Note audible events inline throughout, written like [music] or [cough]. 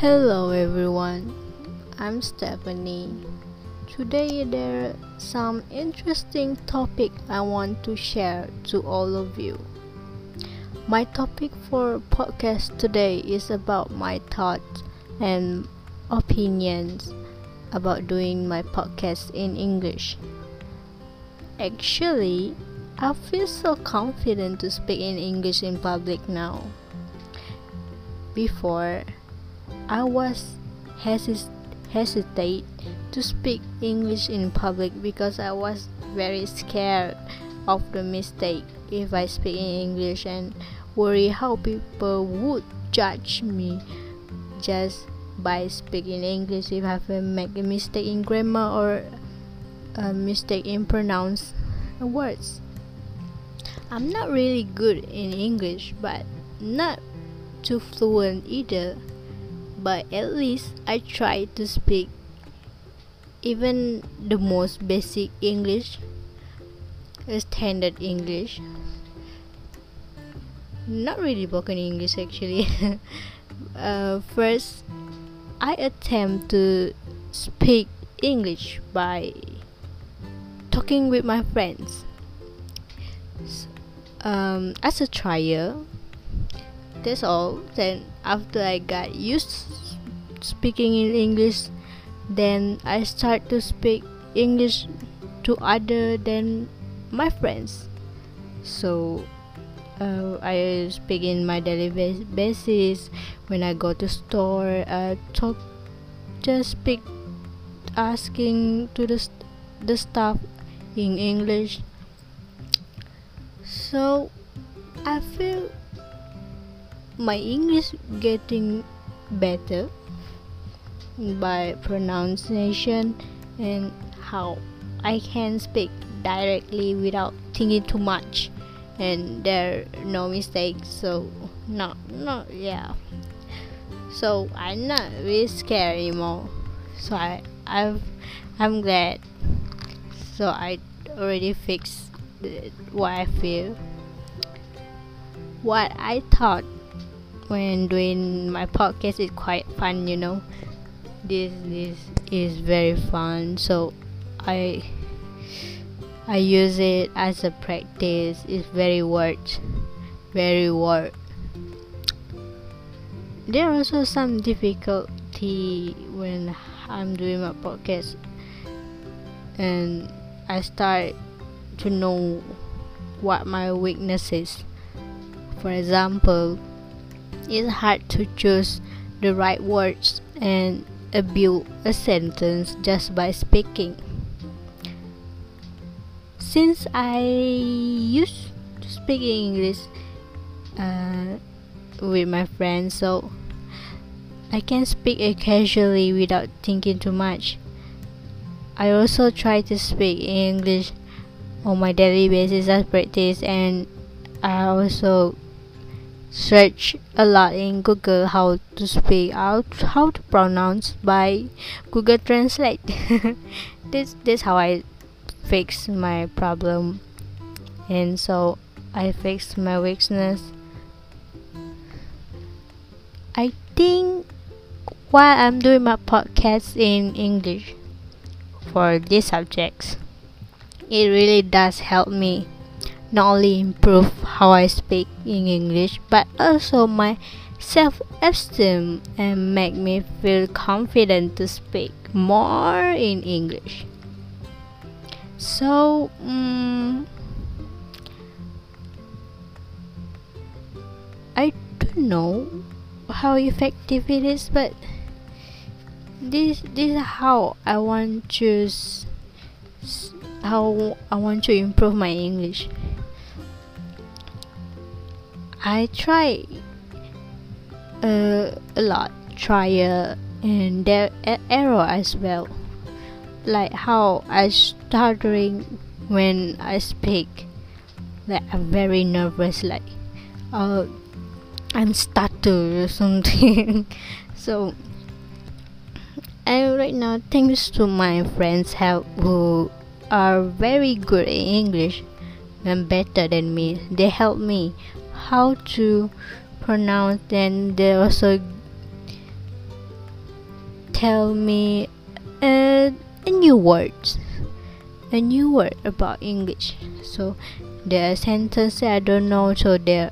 Hello everyone, I'm Stephanie. Today there are some interesting topic I want to share to all of you. My topic for podcast today is about my thoughts and opinions about doing my podcast in English. Actually, I feel so confident to speak in English in public now. Before, I was hesit- hesitate to speak English in public because I was very scared of the mistake if I speak in English and worry how people would judge me just by speaking English if I make a mistake in grammar or a mistake in pronounce words. I'm not really good in English, but not too fluent either. But at least I try to speak even the most basic English, standard English. Not really broken English actually. [laughs] uh, first, I attempt to speak English by talking with my friends. Um, as a trial, that's all. Then after I got used speaking in English, then I start to speak English to other than my friends. So uh, I speak in my daily basis when I go to store. I talk, just speak, asking to the the staff in English. So I feel my English getting better by pronunciation and how I can speak directly without thinking too much. And there are no mistakes so no no yeah. So I'm not really scared anymore. So I I've I'm glad. So I already fixed what I feel. What I thought when doing my podcast is quite fun you know this this is very fun so I I use it as a practice. It's very worth, very worth. There are also some difficulty when I'm doing my podcast, and I start to know what my weakness is. For example, it's hard to choose the right words and build a sentence just by speaking since I used to speak English uh, with my friends, so I can speak it casually without thinking too much. I also try to speak English on my daily basis as practice, and I also search a lot in Google how to speak out, how to pronounce by Google Translate. [laughs] this this how I fix my problem and so I fixed my weakness. I think while I'm doing my podcast in English for these subjects, it really does help me not only improve how I speak in English but also my self esteem and make me feel confident to speak more in English. So, um, I don't know how effective it is, but this this is how I want to how I want to improve my English. I try uh, a lot, trial and there error as well like how I stuttering when I speak. Like I'm very nervous. Like uh, I'm stutter or something. [laughs] so and right now, thanks to my friends' help who are very good in English and better than me, they help me how to pronounce and they also tell me a, a new word a new word about english. So there are sentences i don't know so there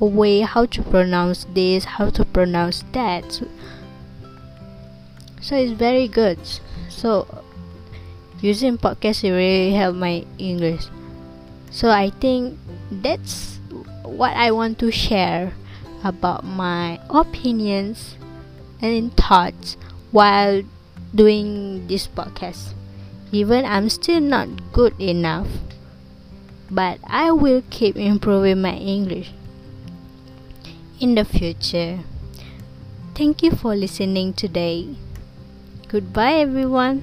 a way how to pronounce this how to pronounce that. So, it's very good. So using podcast it really help my english. So i think that's what i want to share about my opinions and thoughts while doing this podcast even i'm still not good enough but i will keep improving my english in the future. Thank you for listening today. Goodbye, everyone.